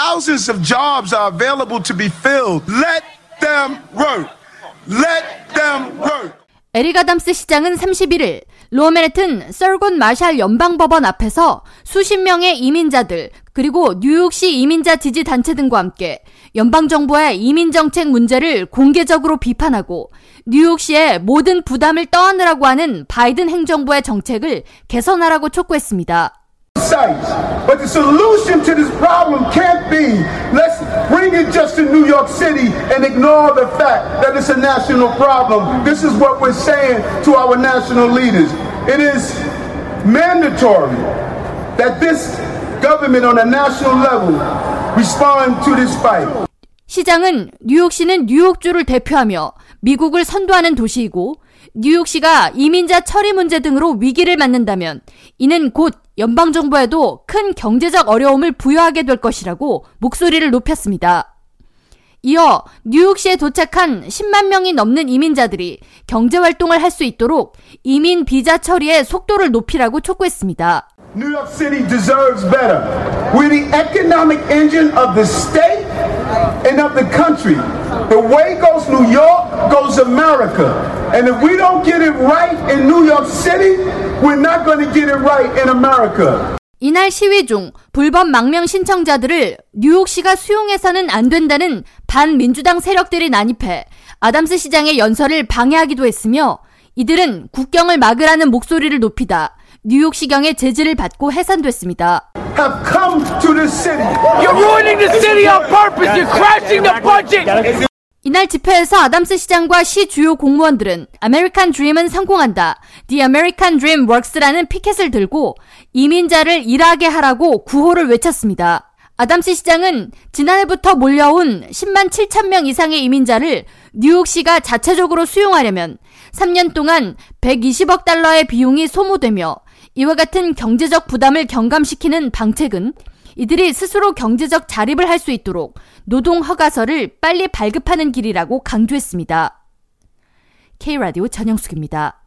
Thousands of jobs are available to be filled. Let them work. Let them work. 에릭 아담스 시장은 31일 로맨해튼 썰곤 마샬 연방법원 앞에서 수십 명의 이민자들 그리고 뉴욕시 이민자 지지 단체 등과 함께 연방정부의 이민정책 문제를 공개적으로 비판하고 뉴욕시의 모든 부담을 떠안으라고 하는 바이든 행정부의 정책을 개선하라고 촉구했습니다. But the solution to this problem can't be let's bring it just to New York City and ignore the fact that it's a national problem. This is what we're saying to our national leaders. It is mandatory that this government on a national level respond to this fight. 시장은 뉴욕시는 뉴욕주를 대표하며 미국을 선도하는 도시이고 뉴욕시가 이민자 처리 문제 등으로 위기를 맞는다면 이는 곧 연방정부에도 큰 경제적 어려움을 부여하게 될 것이라고 목소리를 높였습니다. 이어 뉴욕시에 도착한 10만 명이 넘는 이민자들이 경제활동을 할 수 있도록 이민 비자 처리의 속도를 높이라고 촉구했습니다. And if we don't get it right in New York City, we're not going to get it right in America. 이날 시위 중 불법 망명 신청자들을 뉴욕시가 수용해서는 안 된다는 반민주당 세력들이 난입해 아담스 시장의 연설을 방해하기도 했으며 이들은 국경을 막으라는 목소리를 높이다 뉴욕시경의 제지를 받고 해산됐습니다. Have come to this city. You're ruining the city on purpose. You're crashing the budget. 이날 집회에서 아담스 시장과 시 주요 공무원들은 아메리칸 드림은 성공한다. The American Dream Works라는 피켓을 들고 이민자를 일하게 하라고 구호를 외쳤습니다. 아담스 시장은 지난해부터 몰려온 10만 7천 명 이상의 이민자를 뉴욕시가 자체적으로 수용하려면 3년 동안 120억 달러의 비용이 소모되며 이와 같은 경제적 부담을 경감시키는 방책은 이들이 스스로 경제적 자립을 할 수 있도록 노동 허가서를 빨리 발급하는 길이라고 강조했습니다. K라디오 전영숙입니다.